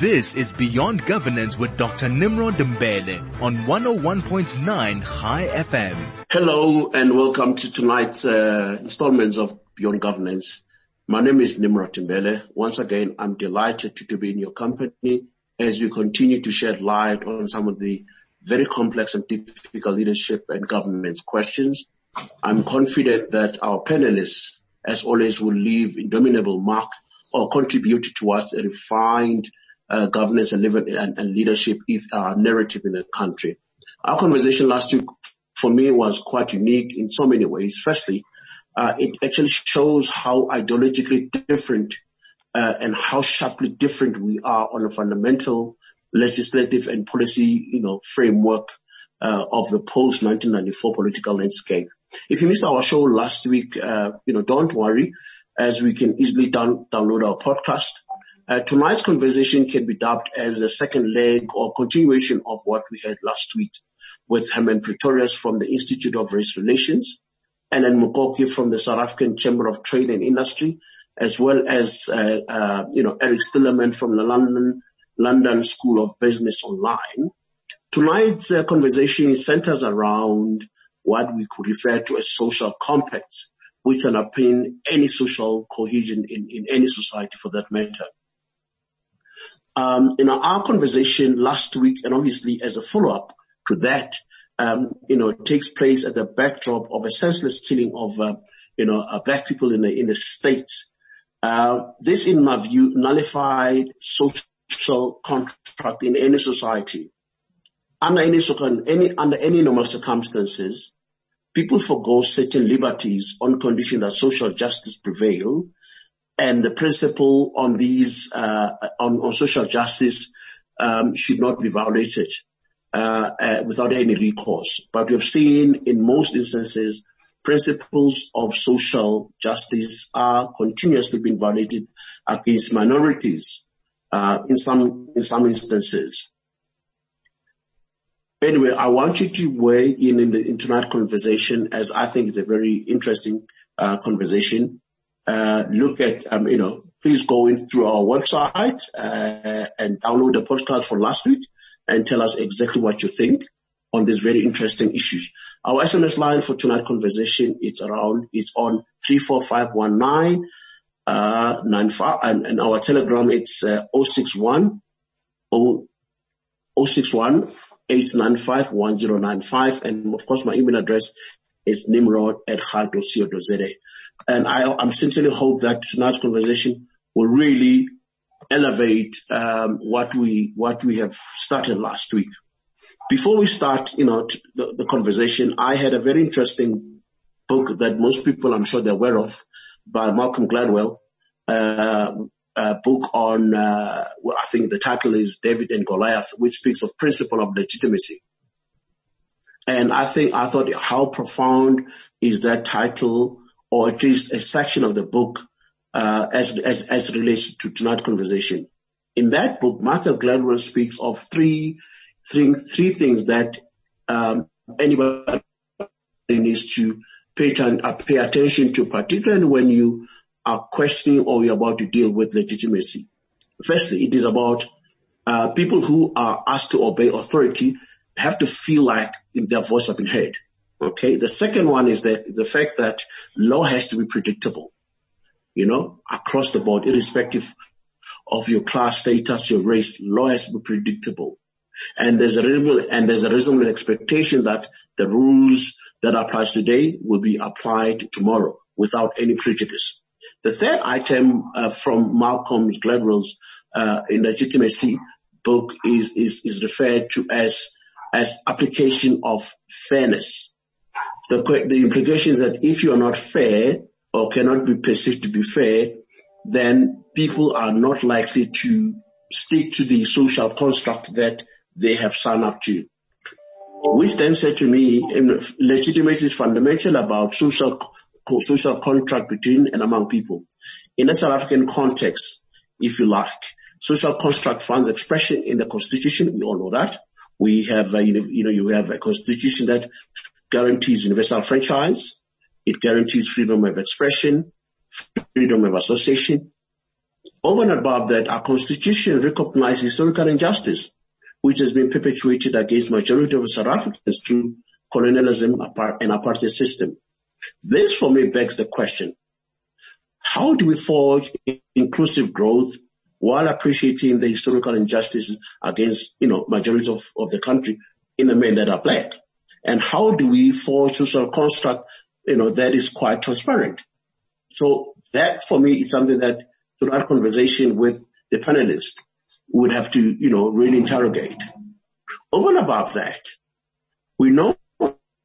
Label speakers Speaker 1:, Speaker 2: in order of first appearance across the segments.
Speaker 1: This is Beyond Governance with Dr. Nimrod Mbele on 101.9 High FM.
Speaker 2: Hello and welcome to tonight's uh, installments of Beyond Governance. My name is Nimrod Mbele. Once again, I'm delighted to, to be in your company as we continue to shed light on some of the very complex and difficult leadership and governance questions. I'm confident that our panelists, as always, will leave indomitable mark or contribute towards a refined uh, governance and, and, and, leadership is our narrative in the country. Our conversation last week for me was quite unique in so many ways. Firstly, uh, it actually shows how ideologically different uh, and how sharply different we are on a fundamental legislative and policy, you know, framework uh, of the post 1994 political landscape. If you missed our show last week, uh, you know, don't worry, as we can easily down, download our podcast uh, tonight's conversation can be dubbed as a second leg or continuation of what we had last week with Herman Pretorius from the Institute of Race Relations then Mukoki from the South African Chamber of Trade and Industry, as well as, uh, uh, you know, Eric Stillerman from the London, London School of Business Online. Tonight's uh, conversation centers around what we could refer to as social compacts, which underpin any social cohesion in, in any society for that matter. Um, in our conversation last week, and obviously as a follow-up to that, um, you know, takes place at the backdrop of a senseless killing of, uh, you know, uh, black people in the in the states. Uh, this, in my view, nullified social contract in any society. Under any, any under any normal circumstances, people forego certain liberties on condition that social justice prevail and the principle on these uh, on, on, social justice um, should not be violated uh, uh, without any recourse. But we have seen in most instances principles of social justice are continuously being violated against minorities uh, in some in some instances. Anyway, I want you to weigh in in the internet conversation as I think it's a very interesting uh, conversation uh, look at, um, you know, please go in through our website uh, and download the podcast for last week and tell us exactly what you think on these very interesting issues. Our SMS line for tonight's conversation is around, it's on 34519 uh, 95 and, and, our telegram it's uh, 061 061 895 1095 and of course my email address is nimrod at hard.co.za. And I, I'm sincerely hope that tonight's conversation will really elevate um, what we what we have started last week. Before we start, you know, the, the, conversation, I had a very interesting book that most people, I'm sure, they're aware of, by Malcolm Gladwell. Uh, a book on, uh, well, I think the title is David and Goliath, which speaks of principle of legitimacy. And I think I thought how profound is that title or at least a section of the book uh, as, as, as relates to tonight's conversation. In that book, Malcolm Gladwell speaks of three, three, three things that um, anybody needs to pay, uh, pay attention to, particularly when you are questioning or you're about to deal with legitimacy. Firstly, it is about uh, people who are asked to obey authority have to feel like their voice has been heard. Okay. The second one is that the fact that law has to be predictable, you know, across the board, irrespective of your class status, your race, law has to be predictable. And there's a reasonable, and there's a reasonable expectation that the rules that applies today will be applied tomorrow without any prejudice. The third item uh, from Malcolm Gladwell's uh, in legitimacy book is, is, is referred to as as application of fairness. The, the implication is that if you are not fair or cannot be perceived to be fair, then people are not likely to stick to the social construct that they have signed up to. Which then said to me, legitimacy is fundamental about social, social contract between and among people. In a South African context, if you like, social construct finds expression in the constitution. We all know that. We have, uh, you know, you have a constitution that guarantees universal franchise. It guarantees freedom of expression, freedom of association, Over and above that, our constitution recognizes historical injustice, which has been perpetuated against majority of South Africans through colonialism and apartheid system. This for me begs the question, how do we forge inclusive growth while appreciating the historical injustices against, you know, majority of, of the country in the men that are black? And how do we forge social construct, you know, that is quite transparent? So that for me is something that through our conversation with the panelists would have to, you know, really interrogate. Over and above that, we know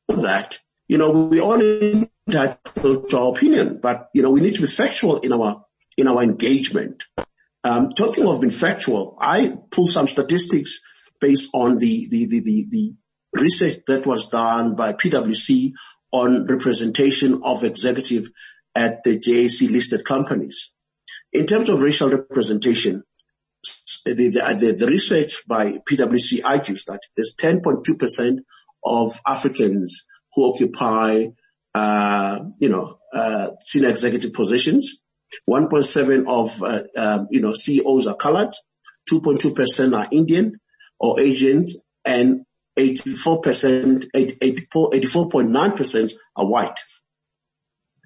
Speaker 2: that, you know, we all entitled to our opinion, but, you know, we need to be factual in our, in our engagement. Um, talking of being factual, I pulled some statistics based on the, the, the, the, the research that was done by PwC on representation of executive at the JSE listed companies. In terms of racial representation, the, the, the, research by PwC argues that there's 10.2% of Africans who occupy, uh, you know, uh, senior executive positions. 1.7 of, uh, um, you know, CEOs are colored. 2.2% are Indian or Asian and 84%, 84, 84.9% are white.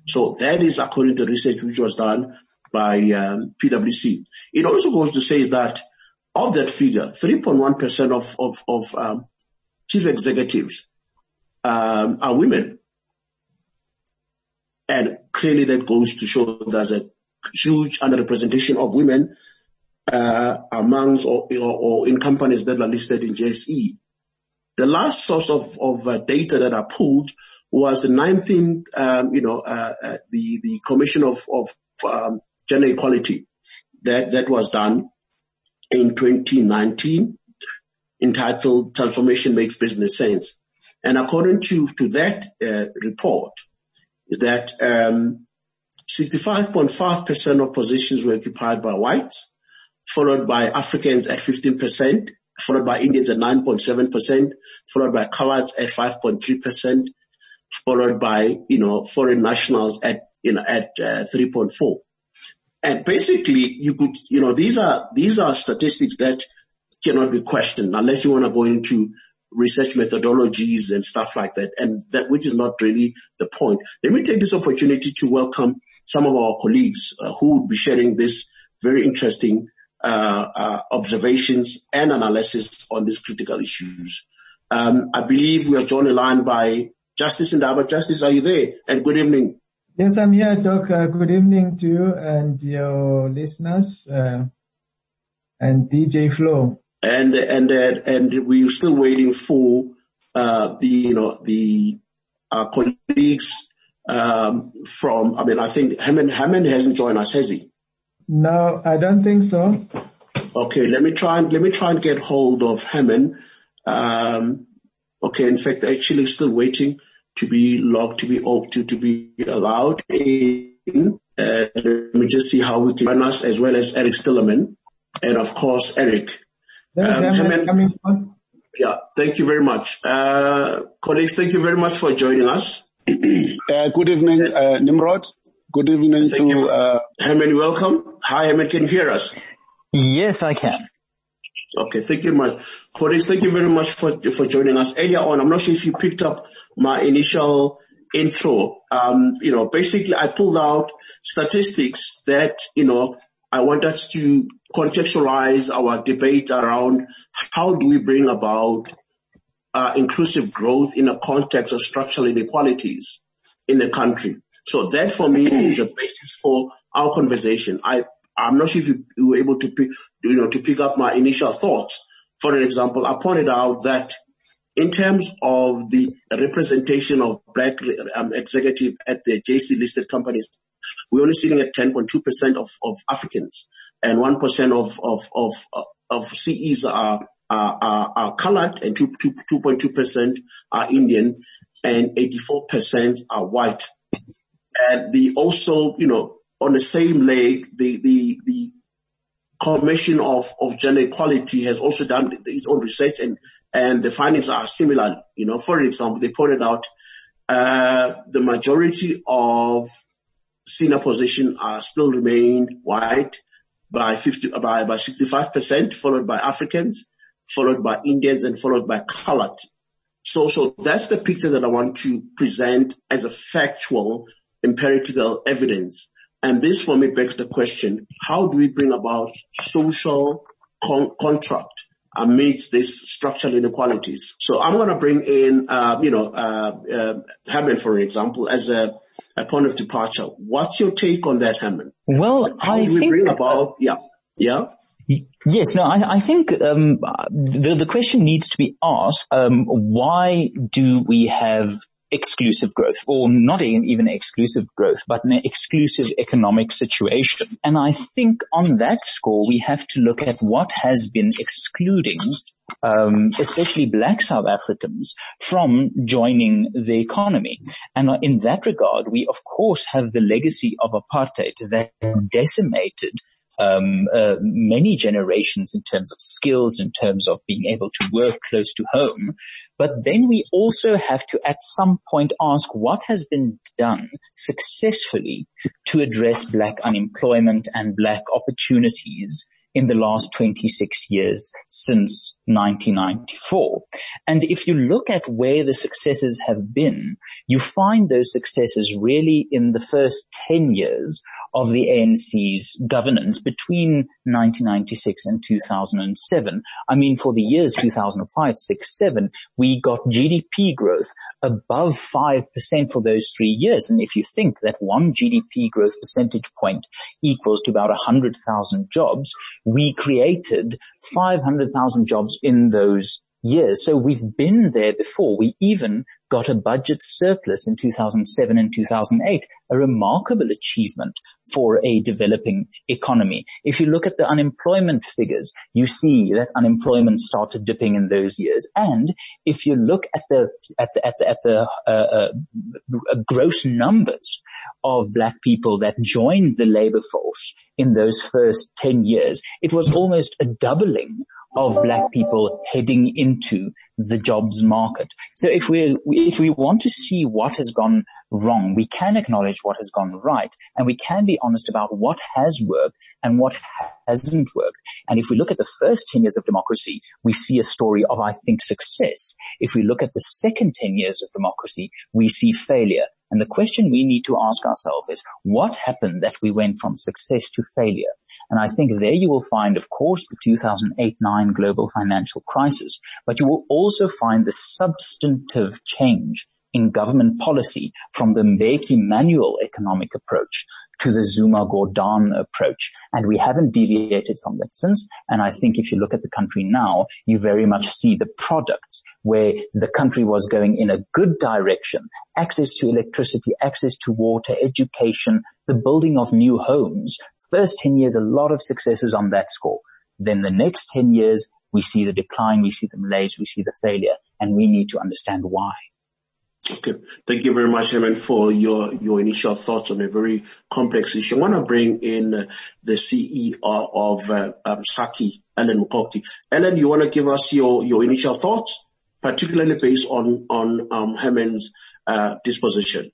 Speaker 2: So that is according to research which was done by um, PwC. It also goes to say that of that figure, 3.1% of, of, of um, chief executives um, are women. And clearly that goes to show there's a huge underrepresentation of women uh, amongst or, or, or, in companies that are listed in JSE. The last source of, of uh, data that I pulled was the 19th, um, you know, uh, uh, the the Commission of of um, Gender Equality. That that was done in 2019, entitled "Transformation Makes Business Sense," and according to to that uh, report, is that um, 65.5% of positions were occupied by whites, followed by Africans at 15%, followed by Indians at 9.7%, followed by coloreds at 5.3%, followed by, you know, foreign nationals at, you know, at uh, 3.4. And basically you could, you know, these are, these are statistics that cannot be questioned unless you want to go into research methodologies and stuff like that. And that, which is not really the point. Let me take this opportunity to welcome some of our colleagues uh, who will be sharing this very interesting observations and analysis on these critical issues. Um, I believe we are joined in line by Justice Ndaba. Justice, are you there? And good evening.
Speaker 3: Yes, I'm here, Doc. Uh, good evening to you and your listeners uh, and DJ Flo.
Speaker 2: And and uh, and we're still waiting for uh, the you know the our colleagues um, from. I mean, I think Hammond Hammond hasn't joined us, has he?
Speaker 3: No, I don't think so.
Speaker 2: Okay, let me try and let me try and get hold of Hammond. Um, okay, in fact, actually still waiting to be logged, to be to to be allowed in. Uh, let me just see how we can run us as well as Eric Stillerman and of course Eric.
Speaker 3: Um, Hammond,
Speaker 2: yeah, thank you very much. Uh, colleagues, thank you very much for joining us.
Speaker 4: Uh, good evening, uh, Nimrod. Good evening Thank to, uh,
Speaker 2: Herman, welcome. Hi, Herman, can you hear us?
Speaker 5: Yes, I can.
Speaker 2: Okay, thank you very much. Colleagues, thank you very much for, for joining us. Earlier on, I'm not sure if you picked up my initial intro. Um, you know, basically I pulled out statistics that, you know, I want us to contextualize our debate around how do we bring about uh, inclusive growth in a context of structural inequalities in the country. So that for me is the basis for our conversation. I, I'm not sure if you, you were able to pick, you know, to pick up my initial thoughts. For an example, I pointed out that in terms of the representation of black um, executive at the JSE listed companies, we're only sitting at 10.2% of, of Africans and 1% of, of, of, of CEs are, are, are, are colored and 2.2% are Indian and 84% are white. And the also, you know, on the same leg, the, the, the Commission of, of Gender Equality has also done its own research and, and the findings are similar. You know, for example, they pointed out, uh, the majority of senior positions are still remain white by 50, by, by 65%, followed by Africans, followed by Indians, and followed by colored. So, so that's the picture that I want to present as a factual, empirical evidence. And this for me begs the question, how do we bring about social con- contract amidst these structural inequalities? So I'm going to bring in, uh, you know, uh, uh, Herman, for example, as a, a point of departure. What's your take on that, Herman?
Speaker 5: Well,
Speaker 2: how
Speaker 5: I
Speaker 2: do we
Speaker 5: think,
Speaker 2: bring about, yeah, yeah?
Speaker 5: Yes, no, I, I think um, the, the question needs to be asked, um, why do we have exclusive growth or not even exclusive growth, but an exclusive economic situation. And I think on that score, we have to look at what has been excluding, um, especially black South Africans from joining the economy. And in that regard, we of course have the legacy of apartheid that decimated um, uh, many generations in terms of skills, in terms of being able to work close to home. But then we also have to at some point ask what has been done successfully to address black unemployment and black opportunities in the last 26 years since 1994. And if you look at where the successes have been, you find those successes really in the first 10 years of the ANC's governance between 1996 and 2007. I mean, for the years 2005, 6, 7, we got GDP growth above 5% for those three years. And if you think that one GDP growth percentage point equals to about 100,000 jobs, we created 500,000 jobs in those years. So we've been there before. We even got a budget surplus in 2007 and 2008, a remarkable achievement for a developing economy. If you look at the unemployment figures, you see that unemployment started dipping in those years. And if you look at the at the at the, at the uh, uh, gross numbers of black people that joined the labor force in those first 10 years, it was almost a doubling of black people heading into the jobs market. So if we if we want to see what has gone wrong, we can acknowledge what has gone right and we can be honest about what has worked and what hasn't worked. And if we look at the first 10 years of democracy, we see a story of, I think, success. If we look at the second 10 years of democracy, we see failure. And the question we need to ask ourselves is, what happened that we went from success to failure? And I think there you will find, of course, the 2008-9 global financial crisis, but you will also find the substantive change in government policy from the Mbeki Manuel economic approach to the Zuma Gordhan approach. And we haven't deviated from that since. And I think if you look at the country now, you very much see the products where the country was going in a good direction, access to electricity, access to water, education, the building of new homes. First 10 years, a lot of successes on that score. Then the next 10 years, we see the decline, we see the malaise, we see the failure, and we need to understand why.
Speaker 2: Okay. Thank you very much, Herman, for your, your initial thoughts on a very complex issue. I want to bring in the CEO of uh, um, SACCI, Alan Mukoki. Alan, you want to give us your, your initial thoughts, particularly based on, on um, Herman's uh, disposition?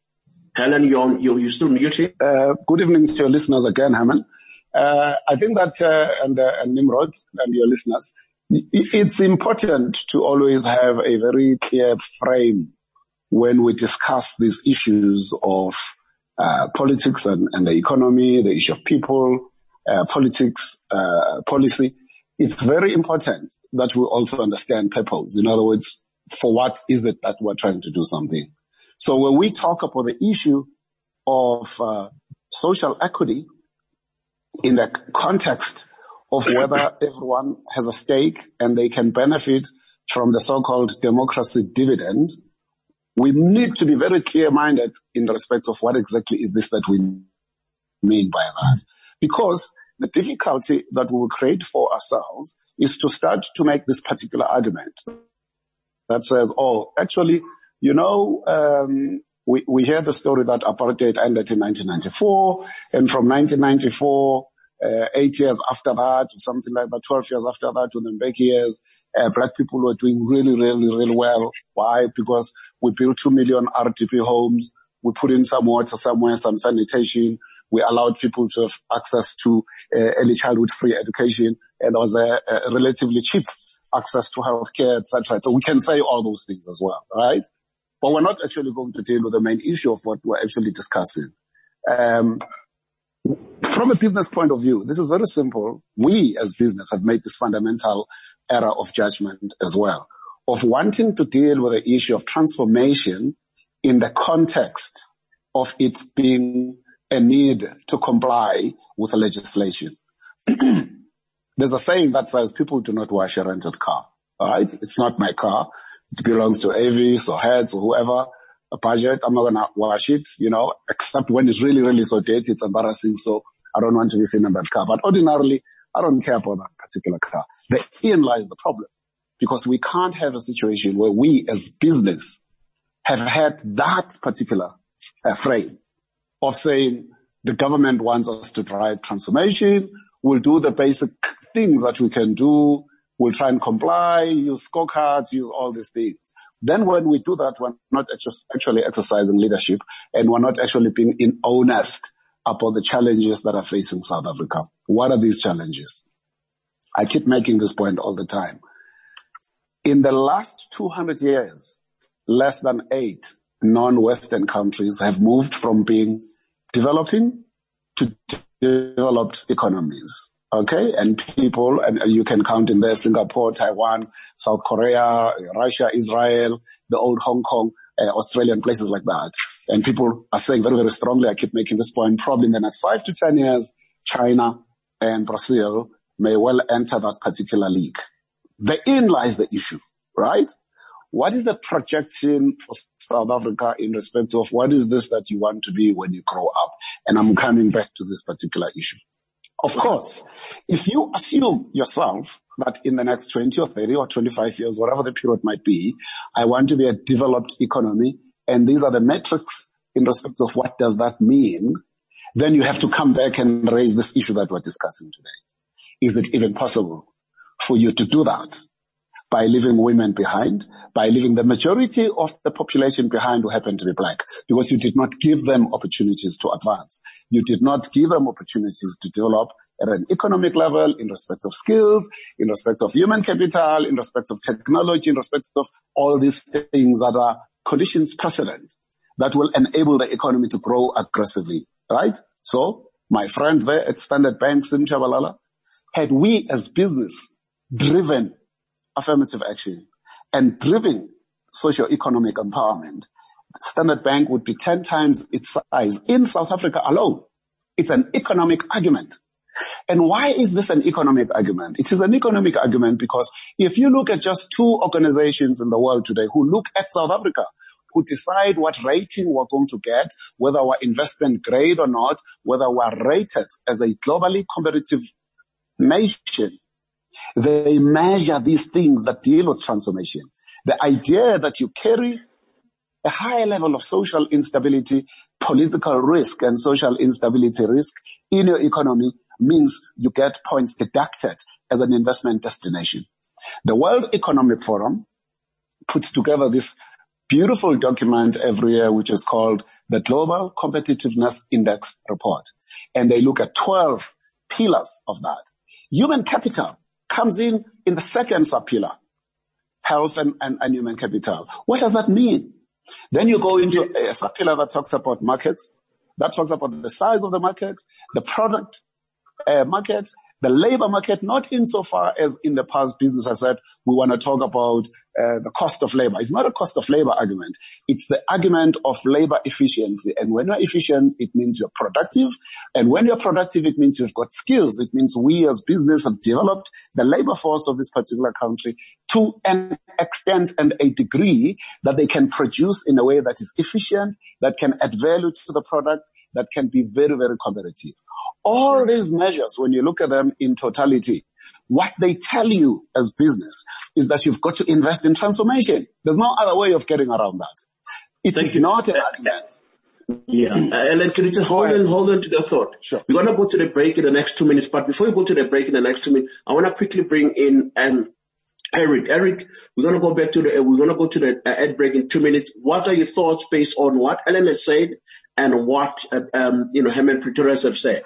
Speaker 2: Helen, you're, you're, you're still muted.
Speaker 4: Uh, good evening to your listeners again, Herman. Uh, I think that, uh, and, and Nimrod and your listeners, it's important to always have a very clear frame when we discuss these issues of uh, politics and, and, the economy, the issue of people, uh, politics, uh, policy, it's very important that we also understand purpose. In other words, for what is it that we're trying to do something? So when we talk about the issue of uh, social equity in the context of whether everyone has a stake and they can benefit from the so-called democracy dividend, we need to be very clear-minded in respect of what exactly is this that we mean by that. Because the difficulty that we will create for ourselves is to start to make this particular argument that says, oh, actually, you know, um, we, we hear the story that apartheid ended in 1994 and from 1994, uh, eight years after that, or something like that, 12 years after that, to the back years, uh, black people were doing really, really, really well. Why? Because we built two million RDP homes. We put in some water somewhere, some sanitation. We allowed people to have access to uh, early childhood free education and there was a, a relatively cheap access to healthcare, etc. So we can say all those things as well, right? But we're not actually going to deal with the main issue of what we're actually discussing. Um, from a business point of view, this is very simple. We as business have made this fundamental error of judgment as well, of wanting to deal with the issue of transformation in the context of it being a need to comply with the legislation. There's a saying that says people do not wash a rented car. All right. It's not my car. It belongs to Avis or Hertz or whoever. A budget. I'm not going to wash it, you know, except when it's really, really so dirty. It's embarrassing. So I don't want to be seen in that car. But ordinarily, I don't care about that particular car. The in lies the problem because we can't have a situation where we as business have had that particular uh, frame of saying the government wants us to drive transformation. We'll do the basic things that we can do. We'll try and comply, use scorecards, use all these things. Then when we do that, we're not actually exercising leadership and we're not actually being in honest about the challenges that are facing South Africa. What are these challenges? I keep making this point all the time. In the last 200 years, less than eight non-Western countries have moved from being developing to developed economies. Okay. And people, and you can count in there Singapore, Taiwan, South Korea, Russia, Israel, the old Hong Kong, uh, Australian places like that. And people are saying very, very strongly, I keep making this point, probably in the next five to 10 years, China and Brazil may well enter that particular league. Therein lies the issue, right? What is the projection for South Africa in respect of what is this that you want to be when you grow up? And I'm coming back to this particular issue. Of course, if you assume yourself that in the next 20 or 30 or 25 years, whatever the period might be, I want to be a developed economy and these are the metrics in respect of what does that mean, then you have to come back and raise this issue that we're discussing today. Is it even possible for you to do that? By leaving women behind, by leaving the majority of the population behind who happen to be black, because you did not give them opportunities to advance. You did not give them opportunities to develop at an economic level, in respect of skills, in respect of human capital, in respect of technology, in respect of all these things that are conditions precedent that will enable the economy to grow aggressively, right? So my friend there at Standard Bank, Sim Tshabalala, had we as business driven affirmative action and driven socio-economic empowerment, Standard Bank would be 10 times its size in South Africa alone. It's an economic argument. And why is this an economic argument? It is an economic argument because if you look at just two organizations in the world today who look at South Africa, who decide what rating we're going to get, whether we're investment grade or not, whether we're rated as a globally competitive nation, they measure these things that deal with transformation. The idea that you carry a higher level of social instability, political risk and social instability risk in your economy means you get points deducted as an investment destination. The World Economic Forum puts together this beautiful document every year, which is called the Global Competitiveness Index Report. And they look at 12 pillars of that. Human capital comes in in the second sub-pillar, health and, and, and human capital. What does that mean? Then you go into a subpillar that talks about markets, that talks about the size of the market, the product uh, market, the labor market, not insofar as in the past business has said we want to talk about uh, the cost of labor. It's not a cost of labor argument. It's the argument of labor efficiency. And when you're efficient, it means you're productive. And when you're productive, it means you've got skills. It means we as business have developed the labor force of this particular country to an extent and a degree that they can produce in a way that is efficient, that can add value to the product, that can be very, very competitive. All these measures, when you look at them in totality, what they tell you as business is that you've got to invest in transformation. There's no other way of getting around that. It Thank is you. not an argument.
Speaker 2: Yeah. Uh, Alan, can you just hold on, hold on to the thought?
Speaker 4: Sure.
Speaker 2: We're going to go to the break in the next two minutes, but before we go to the break in the next two minutes, I want to quickly bring in, um, Eric, Eric, we're going to go back to the, uh, we're going to go to the uh, ad break in two minutes. What are your thoughts based on what Alan has said and what, uh, um, you know, Herman Pretorius have said.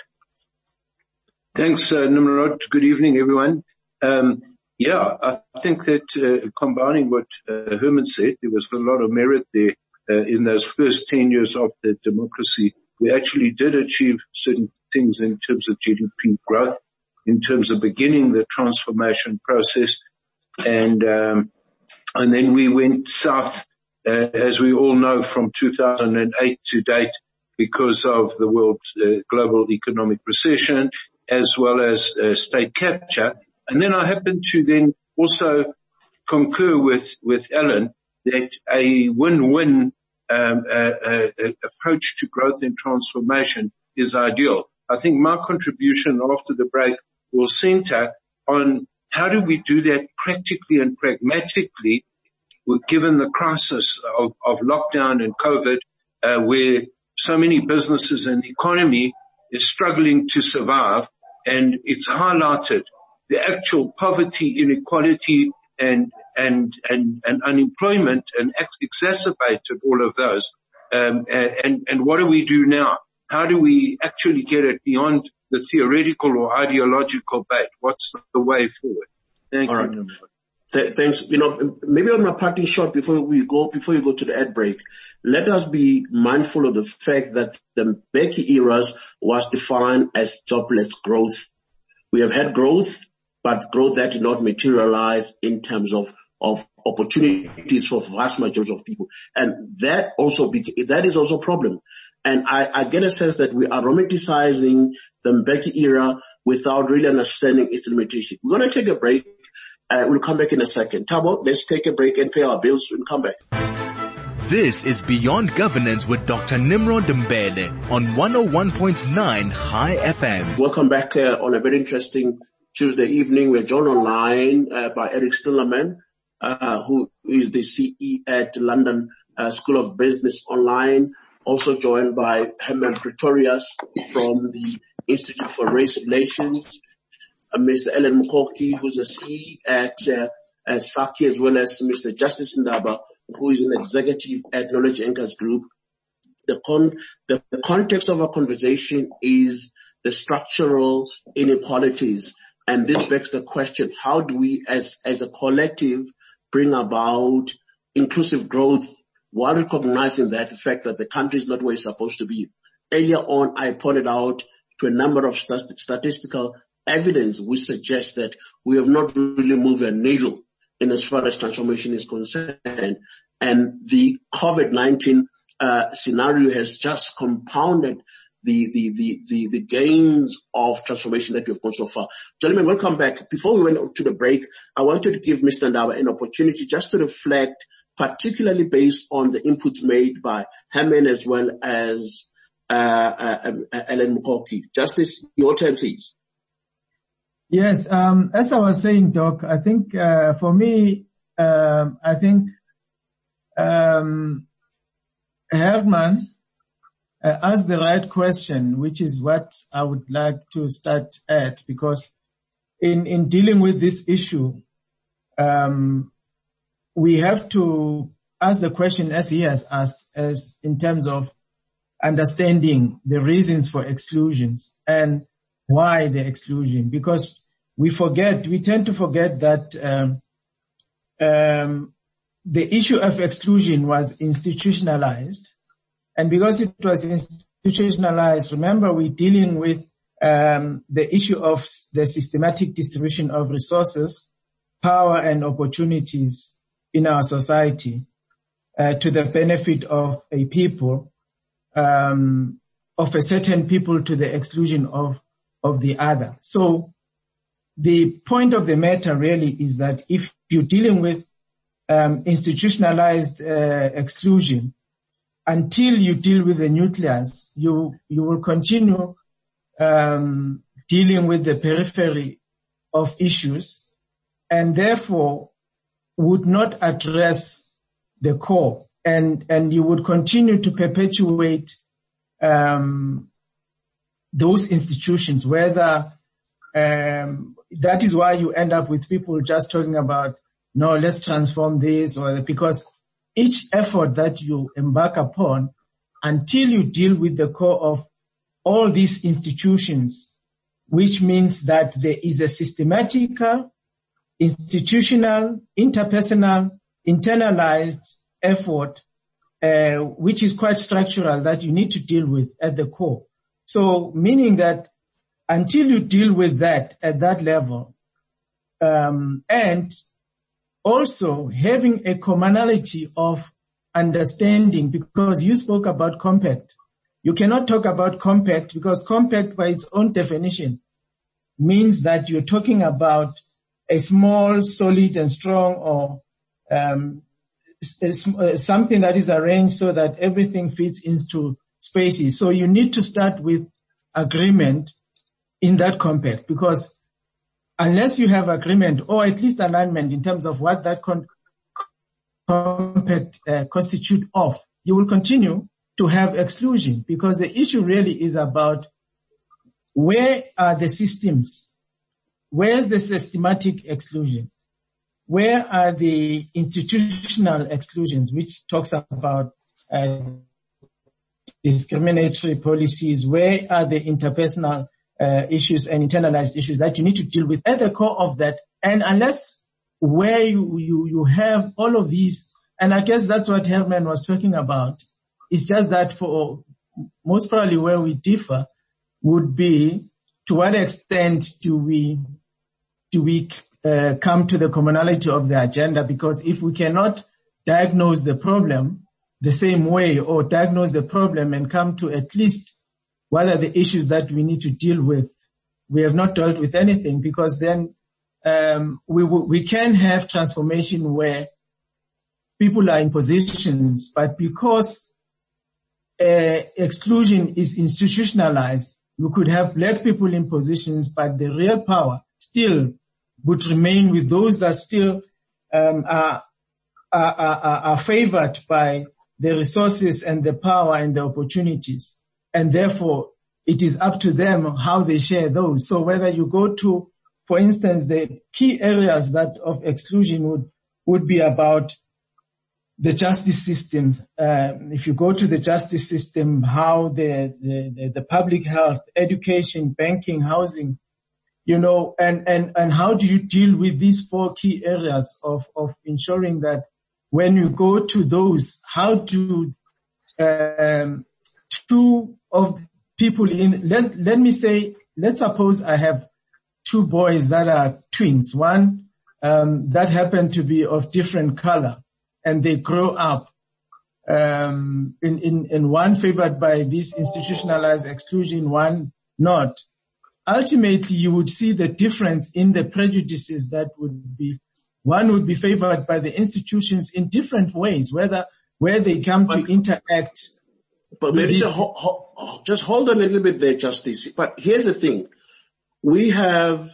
Speaker 6: Thanks, uh, Nimrod. Good evening, everyone. Um, yeah, I think that uh, combining what uh, Herman said, there was a lot of merit there in those first 10 years of the democracy. We actually did achieve certain things in terms of GDP growth, in terms of beginning the transformation process, and um, and then we went south, as we all know, from 2008 to date because of the world uh, global economic recession as well as uh, state capture. And then I happen to then also concur with, with Alan that a win-win um, uh, uh, approach to growth and transformation is ideal. I think my contribution after the break will center on how do we do that practically and pragmatically given the crisis of, of lockdown and COVID, uh, where so many businesses and the economy is struggling to survive and it's highlighted the actual poverty, inequality and, and, and, and unemployment and exacerbated all of those. Um, and, and what do we do now? How do we actually get it beyond the theoretical or ideological debate? What's the way forward?
Speaker 2: Thank all you. Right. Th- thanks. You know, maybe on my parting shot before we go, before you go to the ad break, let us be mindful of the fact that the Mbeki eras was defined as jobless growth. We have had growth, but growth that did not materialize in terms of of opportunities for vast majority of people. And that also, be, that is also a problem. And I, I, get a sense that we are romanticizing the Mbeki era without really understanding its limitation. We're going to take a break. Uh, we'll come back in a second. Tabo, let's take a break and pay our bills and come back.
Speaker 1: This is Beyond Governance with Dr. Nimrod Mbele on 101.9 High FM.
Speaker 2: Welcome back uh, on a very interesting Tuesday evening. We're joined online uh, by Eric Stillerman, uh, who is the CE at London uh, School of Business Online. Also joined by Herman Pretorius from the Institute for Race Relations, Mr. Alan Mukoki, who's a CE at uh, SACCI, as well as Mr. Justice Ndaba, who is an executive at Knowledge Anchors Group. The, con- the, the context of our conversation is the structural inequalities. And this begs the question, how do we as, as a collective bring about inclusive growth while recognizing that the fact that the country is not where it's supposed to be. Earlier on, I pointed out to a number of statistical evidence which suggests that we have not really moved a needle in as far as transformation is concerned. And the COVID-19 uh, scenario has just compounded the, the, the, the, the gains of transformation that we've gone so far. Gentlemen, welcome back. Before we went to the break, I wanted to give Mr. Ndaba an opportunity just to reflect, particularly based on the inputs made by Herman as well as uh, uh, um, uh, Alan Mukoki. Justice, your turn, please.
Speaker 3: Yes, um, as I was saying, Doc, I think uh, for me, um, I think um, Herman uh, asked the right question, which is what I would like to start at, because in in dealing with this issue, we have to ask the question as he has asked, as in terms of understanding the reasons for exclusions and why the exclusion? Because we forget, we tend to forget that um, um, the issue of exclusion was institutionalized, and because it was institutionalized, remember we're dealing with um, the issue of the systematic distribution of resources, power, and opportunities in our society uh, to the benefit of a people, um, of a certain people to the exclusion of of the other. So the point of the matter really is that if you're dealing with um, institutionalized uh, exclusion, until you deal with the nucleus, you you will continue um, dealing with the periphery of issues, and therefore would not address the core, and and you would continue to perpetuate um, those institutions, whether um, that is why you end up with people just talking about, no, let's transform this or because each effort that you embark upon until you deal with the core of all these institutions, which means that there is a systematical, institutional, interpersonal, internalized effort, uh, which is quite structural that you need to deal with at the core. So meaning that until you deal with that at that level, um, and also having a commonality of understanding because you spoke about compact. You cannot talk about compact because compact by its own definition means that you're talking about a small, solid and strong or um, uh, something that is arranged so that everything fits into spaces. So you need to start with agreement in that compact because unless you have agreement or at least alignment in terms of what that con- compact uh, constitute of, you will continue to have exclusion because the issue really is about where are the systems? Where's the systematic exclusion? Where are the institutional exclusions, which talks about uh, discriminatory policies? Where are the interpersonal uh, issues and internalized issues that you need to deal with at the core of that? And unless where you, you, you have all of these, and I guess that's what Herman was talking about, it's just that for most probably where we differ would be to what extent do we, do we uh, come to the commonality of the agenda? Because if we cannot diagnose the problem the same way or diagnose the problem and come to at least what are the issues that we need to deal with, we have not dealt with anything because then um, we we can have transformation where people are in positions, but because uh, exclusion is institutionalized, we could have black people in positions, but the real power still would remain with those that still um, are, are, are, are favored by the resources and the power and the opportunities. And therefore, it is up to them how they share those. So whether you go to for instance, the key areas that of exclusion would, would be about the justice system. Uh, if you go to the justice system, how the, the, the public health, education, banking, housing, you know, and, and, and how do you deal with these four key areas of, of ensuring that when you go to those, how do um, two of people in, let, let me say, let's suppose I have two boys that are twins. One um, that happen to be of different color, and they grow up um, in, in, in one favored by this institutionalized exclusion, one not. Ultimately, you would see the difference in the prejudices that would be. One would be favored by the institutions in different ways, whether where they come to interact.
Speaker 2: But maybe just, just hold on a little bit there, Justice. But here's the thing we have,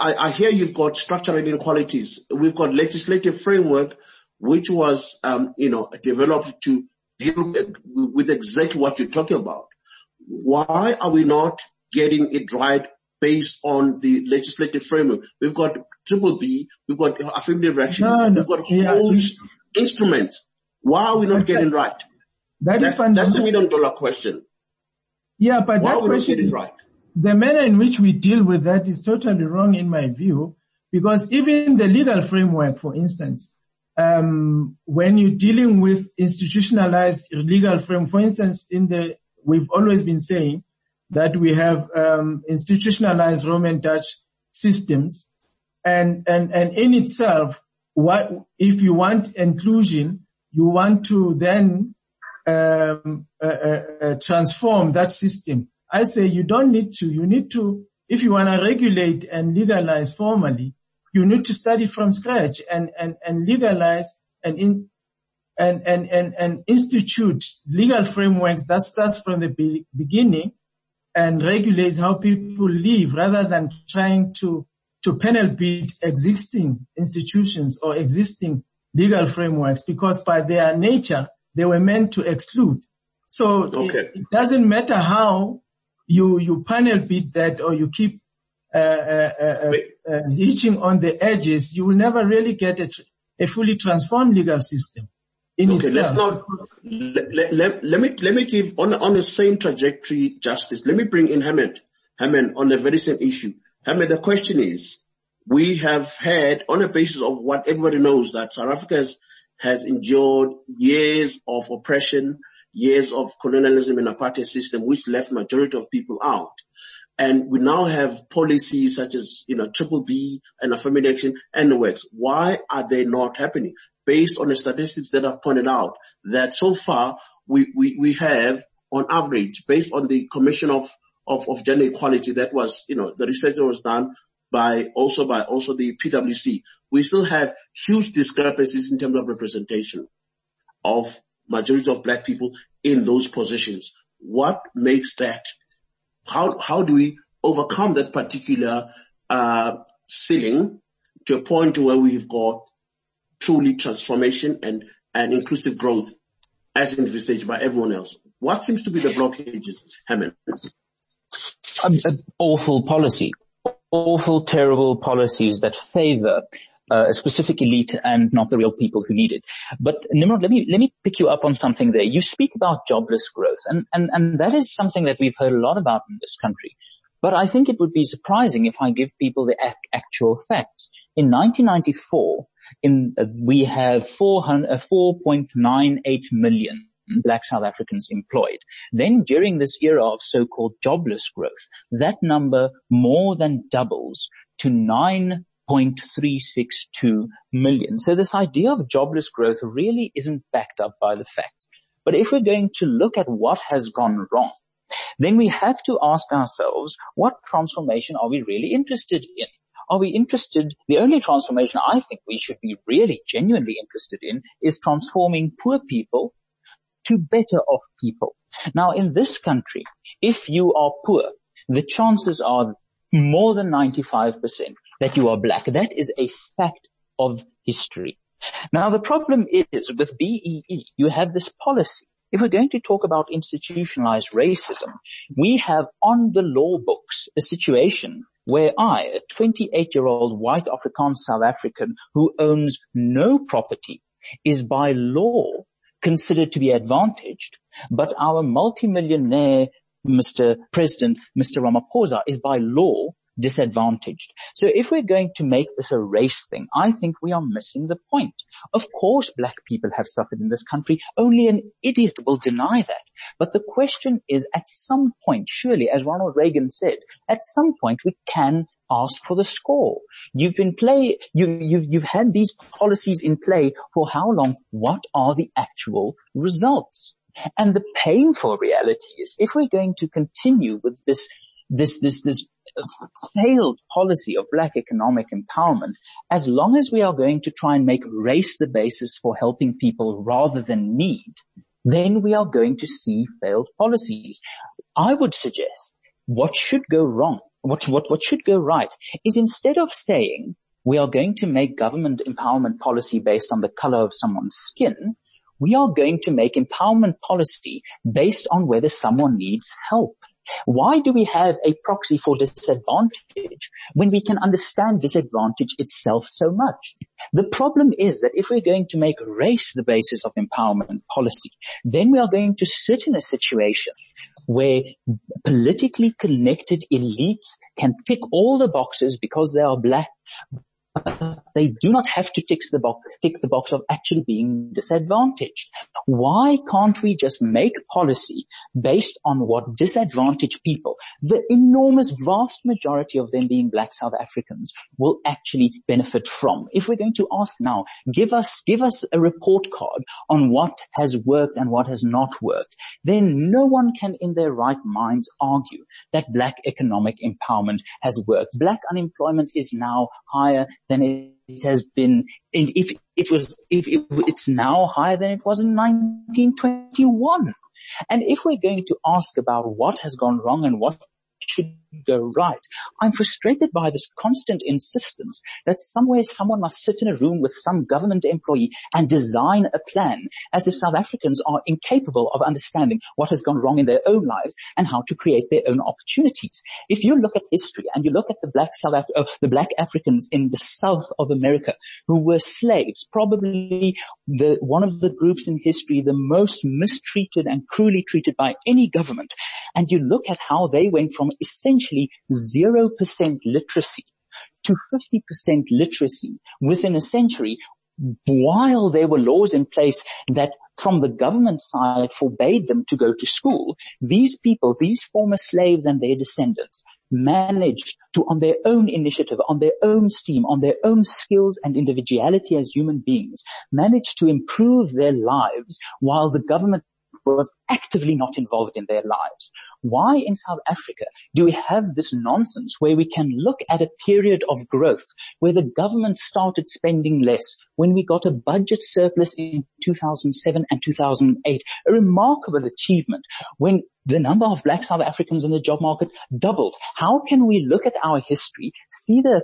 Speaker 2: I, I hear you've got structural inequalities. We've got legislative framework which was, um, you know, developed to deal with exactly what you're talking about. Why are we not getting it right based on the legislative framework? We've got triple B, we've got affirmative action, no, no, we've got yeah, whole instruments. Why are we not getting right?
Speaker 3: That
Speaker 2: that's,
Speaker 3: is
Speaker 2: that's the million dollar question.
Speaker 3: Yeah, but
Speaker 2: Why
Speaker 3: that
Speaker 2: question, is right?
Speaker 3: the manner in which we deal with that is totally wrong in my view, because even the legal framework, for instance, um, when you're dealing with institutionalized legal frame, for instance, in the we've always been saying that we have um, institutionalized Roman Dutch systems, and and and in itself, what if you want inclusion, you want to then um, uh, uh, uh transform that system I say you don't need to. You need to, if you want to regulate and legalize formally, you need to study from scratch and, and, and legalize and in, and, and, and, and institute legal frameworks that starts from the be- beginning and regulates how people live rather than trying to, to panel beat existing institutions or existing legal frameworks because by their nature, they were meant to exclude. So okay. it, it, doesn't matter how you, you panel beat that or you keep uh, uh, uh, uh, hitching on the edges, you will never really get a, a fully transformed legal system. in
Speaker 2: okay,
Speaker 3: itself.
Speaker 2: let's not, let, let, let, me, let me give on, on the same trajectory justice. Let me bring in Hammond, Hammond on the very same issue. Hammond, the question is, we have had on the basis of what everybody knows that South Africa has, has endured years of oppression, years of colonialism and apartheid system, which left majority of people out. And we now have policies such as, you know, triple B and affirmative action and the works. Why are they not happening? Based on the statistics that I've pointed out that so far we, we, we have on average based on the commission of, of, of gender equality that was, you know, the research that was done by also by also the PwC. We still have huge discrepancies in terms of representation of majority of black people in those positions. What makes that? How, how do we overcome that particular, uh, ceiling to a point where we've got truly transformation and, and inclusive growth as envisaged by everyone else? What seems to be the blockages, Herman?
Speaker 5: Um, awful policy, awful, terrible policies that favor uh, a specific elite and not the real people who need it. But Nimrod, let me let me pick you up on something there. You speak about jobless growth, and and and that is something that we've heard a lot about in this country. But I think it would be surprising if I give people the ac- actual facts. In 1994, in uh, we have 400, uh, 4.98 million black South Africans employed. Then during this era of so-called jobless growth, that number more than doubles to 9.362 million. So this idea of jobless growth really isn't backed up by the facts. But if we're going to look at what has gone wrong, then we have to ask ourselves, what transformation are we really interested in? Are we interested, the only transformation I think we should be really genuinely interested in is transforming poor people to better off people. Now in this country, if you are poor, the chances are more than 95% that you are black. That is a fact of history. Now the problem is with BEE, you have this policy. If we're going to talk about institutionalized racism, we have on the law books a situation where I, a 28 year old white Afrikaans South African who owns no property is by law considered to be advantaged, but our multimillionaire Mr. President, Mr. Ramaphosa is by law disadvantaged. So if we're going to make this a race thing, I think we are missing the point. Of course black people have suffered in this country. Only an idiot will deny that. But the question is at some point, surely, as Ronald Reagan said, at some point we can ask for the score. You've been play, you, you've, you've had these policies in play for how long? What are the actual results? And the painful reality is if we're going to continue with this this, this, this uh, failed policy of black economic empowerment, as long as we are going to try and make race the basis for helping people rather than need, then we are going to see failed policies. I would suggest what should go wrong, what, what, what should go right is instead of saying we are going to make government empowerment policy based on the color of someone's skin, we are going to make empowerment policy based on whether someone needs help. Why do we have a proxy for disadvantage when we can understand disadvantage itself so much? The problem is that if we're going to make race the basis of empowerment policy, then we are going to sit in a situation where politically connected elites can tick all the boxes because they are black, they do not have to tick the box, tick the box of actually being disadvantaged. Why can't we just make policy based on what disadvantaged people, the enormous vast majority of them being black South Africans will actually benefit from? If we're going to ask now, give us, give us a report card on what has worked and what has not worked, then no one can in their right minds argue that black economic empowerment has worked. Black unemployment is now higher than it has been, if it was, if it, it's now higher than it was in 1921. And if we're going to ask about what has gone wrong and what should go right. I'm frustrated by this constant insistence that somewhere someone must sit in a room with some government employee and design a plan as if South Africans are incapable of understanding what has gone wrong in their own lives and how to create their own opportunities. If you look at history and you look at the black South Af- uh, the black Africans in the south of America who were slaves, probably the, one of the groups in history the most mistreated and cruelly treated by any government. And you look at how they went from essentially 0% literacy to 50% literacy within a century while there were laws in place that from the government side forbade them to go to school, these people, these former slaves and their descendants managed to, on their own initiative, on their own steam, on their own skills and individuality as human beings, managed to improve their lives while the government was actively not involved in their lives. Why in South Africa do we have this nonsense where we can look at a period of growth where the government started spending less when we got a budget surplus in 2007 and 2008, a remarkable achievement when the number of black South Africans in the job market doubled. How can we look at our history, see the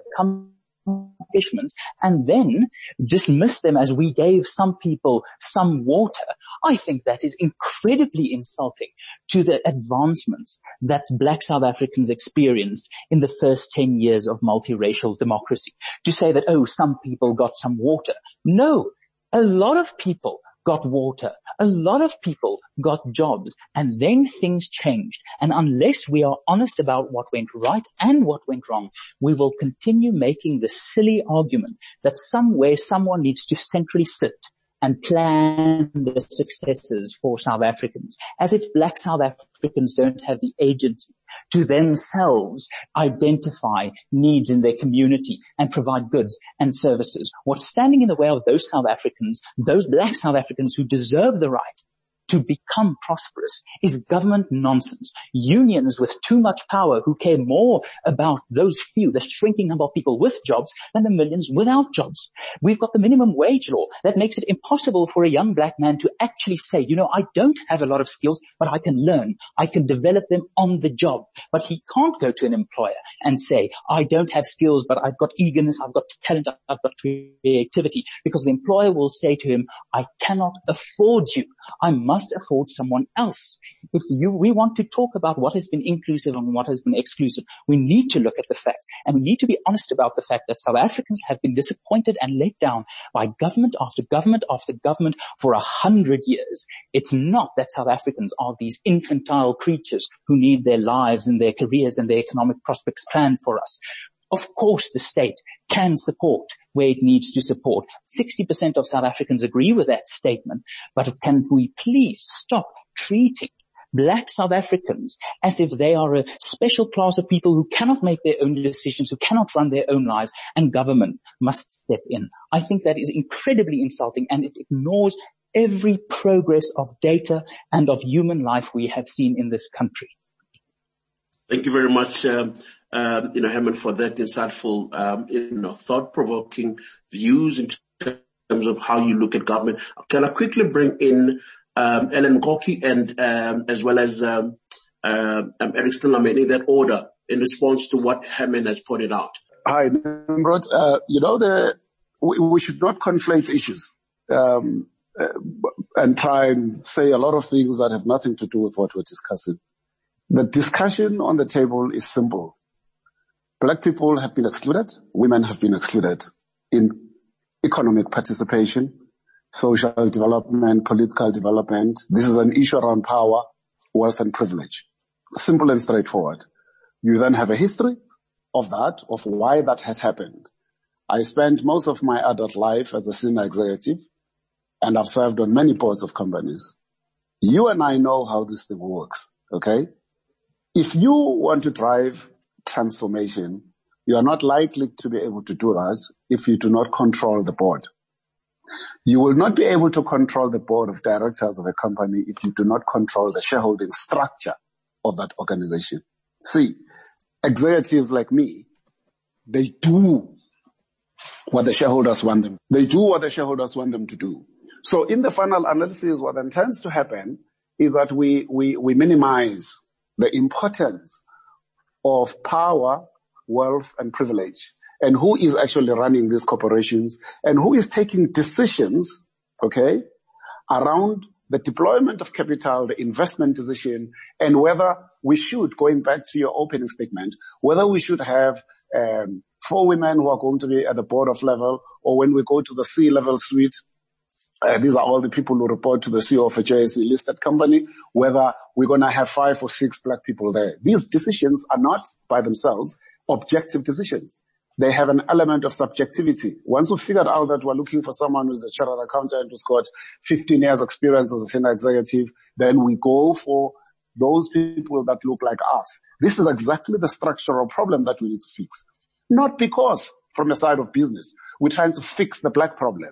Speaker 5: accomplishments and then dismiss them as we gave some people some water. I think that is incredibly insulting to the advancements that black South Africans experienced in the first 10 years of multiracial democracy. To say that, oh, some people got some water. No, a lot of people got water. A lot of people got jobs and then things changed. And unless we are honest about what went right and what went wrong, we will continue making the silly argument that somewhere someone needs to centrally sit and plan the successes for South Africans, as if black South Africans don't have the agency to themselves identify needs in their community and provide goods and services. What's standing in the way of those South Africans, those black South Africans who deserve the right to become prosperous is government nonsense. Unions with too much power who care more about those few, the shrinking number of people with jobs than the millions without jobs. We've got the minimum wage law that makes it impossible for a young black man to actually say, you know, I don't have a lot of skills, but I can learn. I can develop them on the job. But he can't go to an employer and say, I don't have skills, but I've got eagerness, I've got talent, I've got creativity because the employer will say to him, I cannot afford you. I must must afford someone else. If you, we want to talk about what has been inclusive and what has been exclusive, we need to look at the facts and we need to be honest about the fact that South Africans have been disappointed and let down by government after government after government for a hundred years. It's not that South Africans are these infantile creatures who need their lives and their careers and their economic prospects planned for us. Of course the state can support where it needs to support. 60% of South Africans agree with that statement, but can we please stop treating black South Africans as if they are a special class of people who cannot make their own decisions, who cannot run their own lives, and government must step in. I think that is incredibly insulting and it ignores every progress of data and of human life we have seen in this country.
Speaker 2: Thank you very much, um, um, you know, Herman, for that insightful, um, you know, thought-provoking views in terms of how you look at government. Can I quickly bring in um, Alan Mukoki and um, as well as um, uh, Eric Stillerman in that order in response to what Herman has pointed out?
Speaker 4: Hi, Nimrod. Uh, you know, the, we, we, should not conflate issues um, uh, and try and say a lot of things that have nothing to do with what we're discussing. The discussion on the table is simple. Black people have been excluded. Women have been excluded in economic participation, social development, political development. This is an issue around power, wealth and privilege. Simple and straightforward. You then have a history of that, of why that has happened. I spent most of my adult life as a senior executive and I've served on many boards of companies. You and I know how this thing works. Okay. If you want to drive transformation, you are not likely to be able to do that if you do not control the board. You will not be able to control the board of directors of a company if you do not control the shareholding structure of that organization. See, executives like me, they do what the shareholders want them. They do what the shareholders want them to do. So in the final analysis, what then tends to happen is that we, we, we minimize the importance of power, wealth and privilege. And who is actually running these corporations? And who is taking decisions, okay, around the deployment of capital, the investment decision, and whether we should, going back to your opening statement, whether we should have um, four women who are going to be at the board of level, or when we go to the C-level suite, uh, these are all the people who report to the CEO of a JSE listed company, whether we're going to have five or six black people there. These decisions are not by themselves objective decisions they have an element of subjectivity. Once we figured out that we're looking for someone who's a chartered accountant who's got 15 years experience as a senior executive, then we go for those people that look like us. This is exactly the structural problem that we need to fix. Not because from the side of business, we're trying to fix the black problem.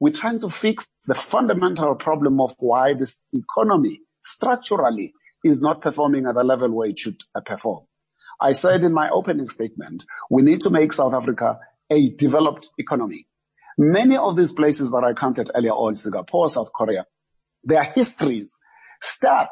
Speaker 4: We're trying to fix the fundamental problem of why this economy structurally is not performing at the level where it should uh, perform. I said in my opening statement, we need to make South Africa a developed economy. Many of these places that I counted earlier on, Singapore, South Korea, their histories start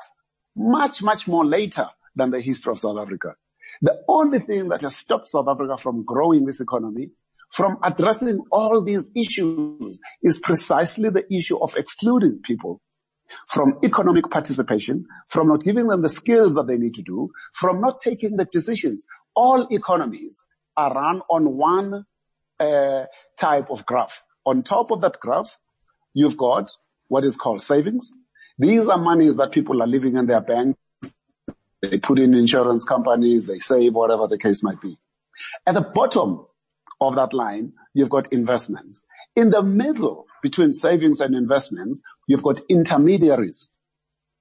Speaker 4: much, much more later than the history of South Africa. The only thing that has stopped South Africa from growing this economy, from addressing all these issues, is precisely the issue of excluding people from economic participation, from not giving them the skills that they need to do, from not taking the decisions. All economies are run on one uh, type of graph. On top of that graph, you've got what is called savings. These are monies that people are living in their banks. They put in insurance companies, they save, whatever the case might be. At the bottom of that line, you've got investments. In the middle, between savings and investments, you've got intermediaries.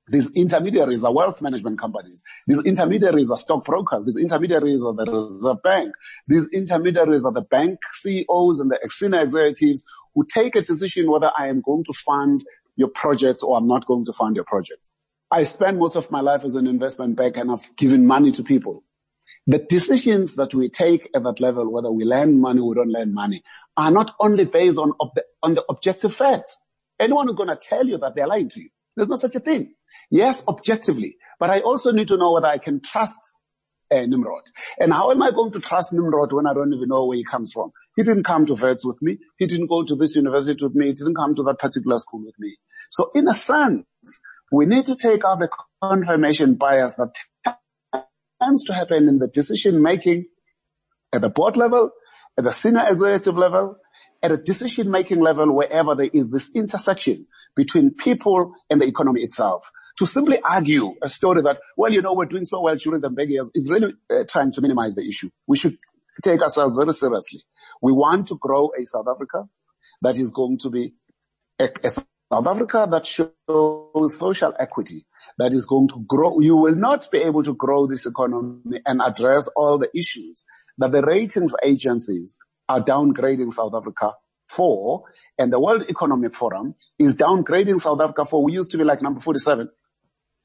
Speaker 4: These intermediaries are wealth management companies. These intermediaries are stockbrokers. These intermediaries are the Reserve Bank. These intermediaries are the bank CEOs and the senior executives who take a decision whether I am going to fund your project or I'm not going to fund your project. I spend most of my life as an investment bank and I've given money to people. The decisions that we take at that level, whether we lend money or we don't lend money, are not only based on, ob- on the objective facts. Anyone who's going to tell you that they're lying to you. There's no such a thing. Yes, objectively, but I also need to know whether I can trust uh, Nimrod. And how am I going to trust Nimrod when I don't even know where he comes from? He didn't come to Wits with me. He didn't go to this university with me. He didn't come to that particular school with me. So in a sense, we need to take out the confirmation bias that tends to happen in the decision making at the board level, at the senior executive level, at a decision making level wherever there is this intersection between people and the economy itself. To simply argue a story that, well, you know, we're doing so well during the big years is really uh, trying to minimize the issue. We should take ourselves very seriously. We want to grow a South Africa that is going to be a, a South Africa that shows social equity, that is going to grow. You will not be able to grow this economy and address all the issues that the ratings agencies are downgrading South Africa for, and the World Economic Forum is downgrading South Africa for. We used to be like number 47.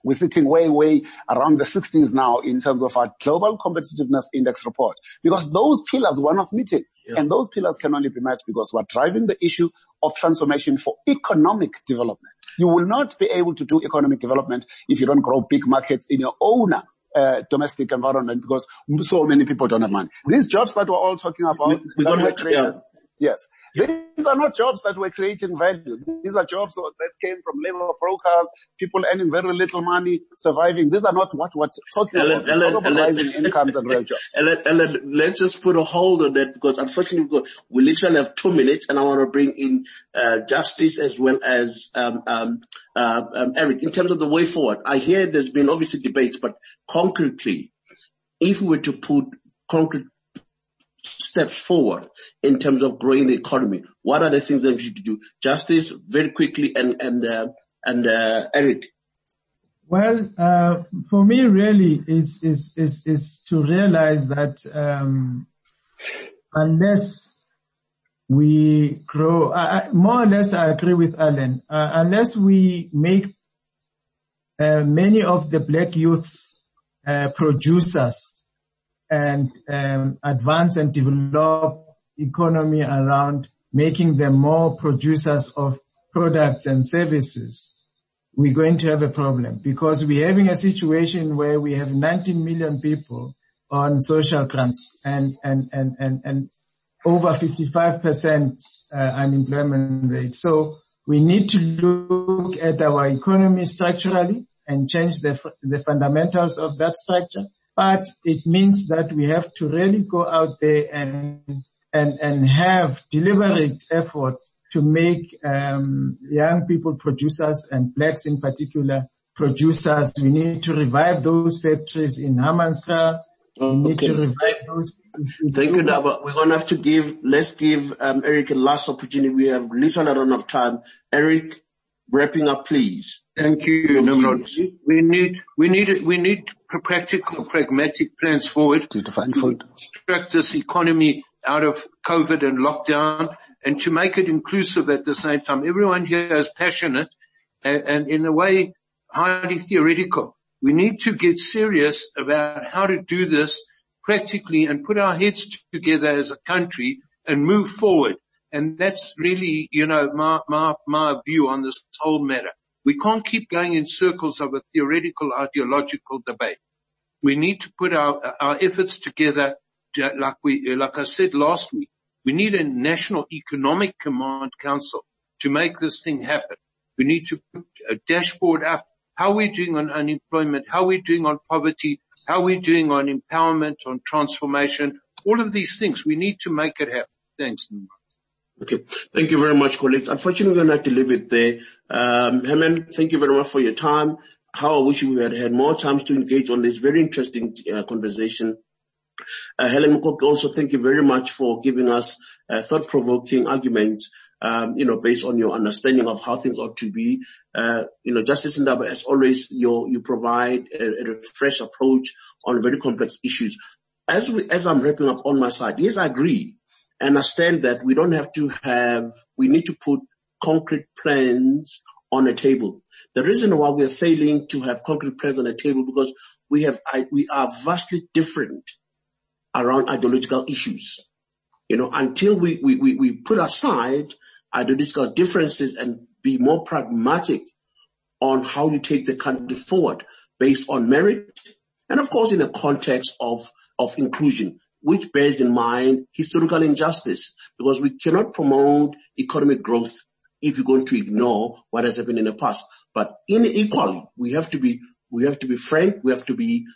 Speaker 4: We're sitting way, way around the 60s now in terms of our global competitiveness index report because those pillars were not meeting yeah. and those pillars can only be met because we're driving the issue of transformation for economic development. You will not be able to do economic development if you don't grow big markets in your own uh, domestic environment because so many people don't have money. These jobs that we're all talking about, we,
Speaker 2: we don't have to, yeah.
Speaker 4: Yes, these are not jobs that were creating value. These are jobs that came from labor brokers, people earning very little money, surviving. These are not what we're talking Alan, about. Alan, incomes and real jobs.
Speaker 2: Alan, Alan, let's just put a hold on that because unfortunately we literally have two minutes and I want to bring in uh, Justice as well as um, um, uh, um, Eric. In terms of the way forward, I hear there's been obviously debates, but concretely, if we were to put concrete steps forward in terms of growing the economy? What are the things that we should do? Justice, very quickly, and and uh, and uh, Eric.
Speaker 3: Well, uh, for me, really, is is is is to realize that um, unless we grow, uh, more or less, I agree with Alan. Uh, unless we make uh, many of the black youths producers and um, advance and develop economy around making them more producers of products and services, we're going to have a problem because we're having a situation where we have 19 million people on social grants and, and, and, and, and over 55% uh, unemployment rate. So we need to look at our economy structurally and change the, the fundamentals of that structure. But it means that we have to really go out there and, and, and have deliberate effort to make um, young people producers and blacks in particular producers. We need to revive those factories in Hammanskraal. We need to revive those.
Speaker 2: Thank you, Daba. We're going to have to give, let's give um, Eric a last opportunity. We have little run of time. Eric, wrapping up, please.
Speaker 6: Thank you, Nimrod. We need, we need, we need practical, pragmatic plans forward
Speaker 4: to
Speaker 6: extract this economy out of COVID and lockdown and to make it inclusive at the same time. Everyone here is passionate and, and in a way highly theoretical. We need to get serious about how to do this practically and put our heads together as a country and move forward. And that's really, you know, my, my, my view on this whole matter. We can't keep going in circles of a theoretical ideological debate. We need to put our, our efforts together to, like we, like I said last week, we need a national economic command council to make this thing happen. We need to put a dashboard up. How are we doing on unemployment? How are we doing on poverty? How are we doing on empowerment, on transformation? All of these things. We need to make it happen. Thanks.
Speaker 2: Okay. Thank you very much, colleagues. Unfortunately, we're going to have to leave it there. Um, Herman, thank you very much for your time. How I wish we had had more time to engage on this very interesting uh, conversation. Uh, Alan Mukoki, also thank you very much for giving us uh, thought-provoking arguments, um, you know, based on your understanding of how things ought to be. Uh, you know, Justice Ndaba, as always, you you provide a, a fresh approach on very complex issues. As we, as I'm wrapping up on my side, yes, I agree understand that we don't have to have, we need to put concrete plans on a table. The reason why we're failing to have concrete plans on a table because we have, we are vastly different around ideological issues. You know, until we, we, we, we put aside ideological differences and be more pragmatic on how you take the country forward based on merit and of course in the context of, of inclusion which bears in mind historical injustice because we cannot promote economic growth if you're going to ignore what has happened in the past. But in equally, we have to be, we have to be frank, we have to be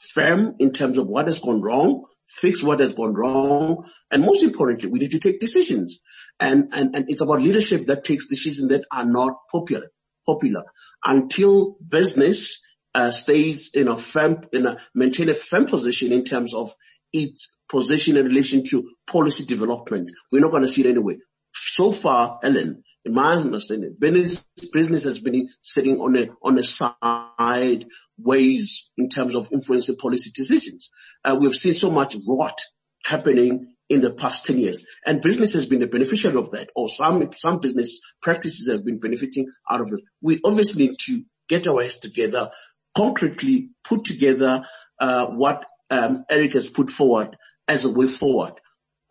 Speaker 2: firm in terms of what has gone wrong, fix what has gone wrong, and most importantly, we need to take decisions. And, and, and it's about leadership that takes decisions that are not popular, popular. Until business uh, stays in a firm, in a, maintain a firm position in terms of its position in relation to policy development. We're not going to see it anyway. So far, Alan, in my understanding, business, business has been sitting on a, on a side ways in terms of influencing policy decisions. Uh, we've seen so much rot happening in the past 10 years and business has been a beneficiary of that or some, some business practices have been benefiting out of it. We obviously need to get our heads together, concretely put together, uh, what um, Eric has put forward as a way forward.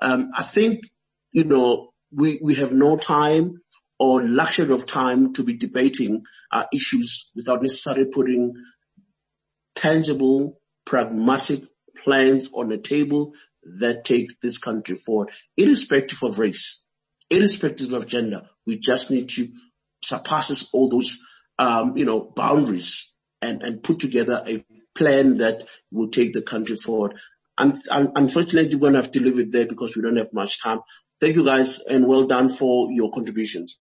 Speaker 2: Um, I think, you know, we, we have no time or luxury of time to be debating uh, issues without necessarily putting tangible, pragmatic plans on the table that take this country forward, irrespective of race, irrespective of gender. We just need to surpass all those, um, you know, boundaries and, and put together a plan that will take the country forward. And, unfortunately, we're going to have to leave it there because we don't have much time. Thank you guys and well done for your contributions.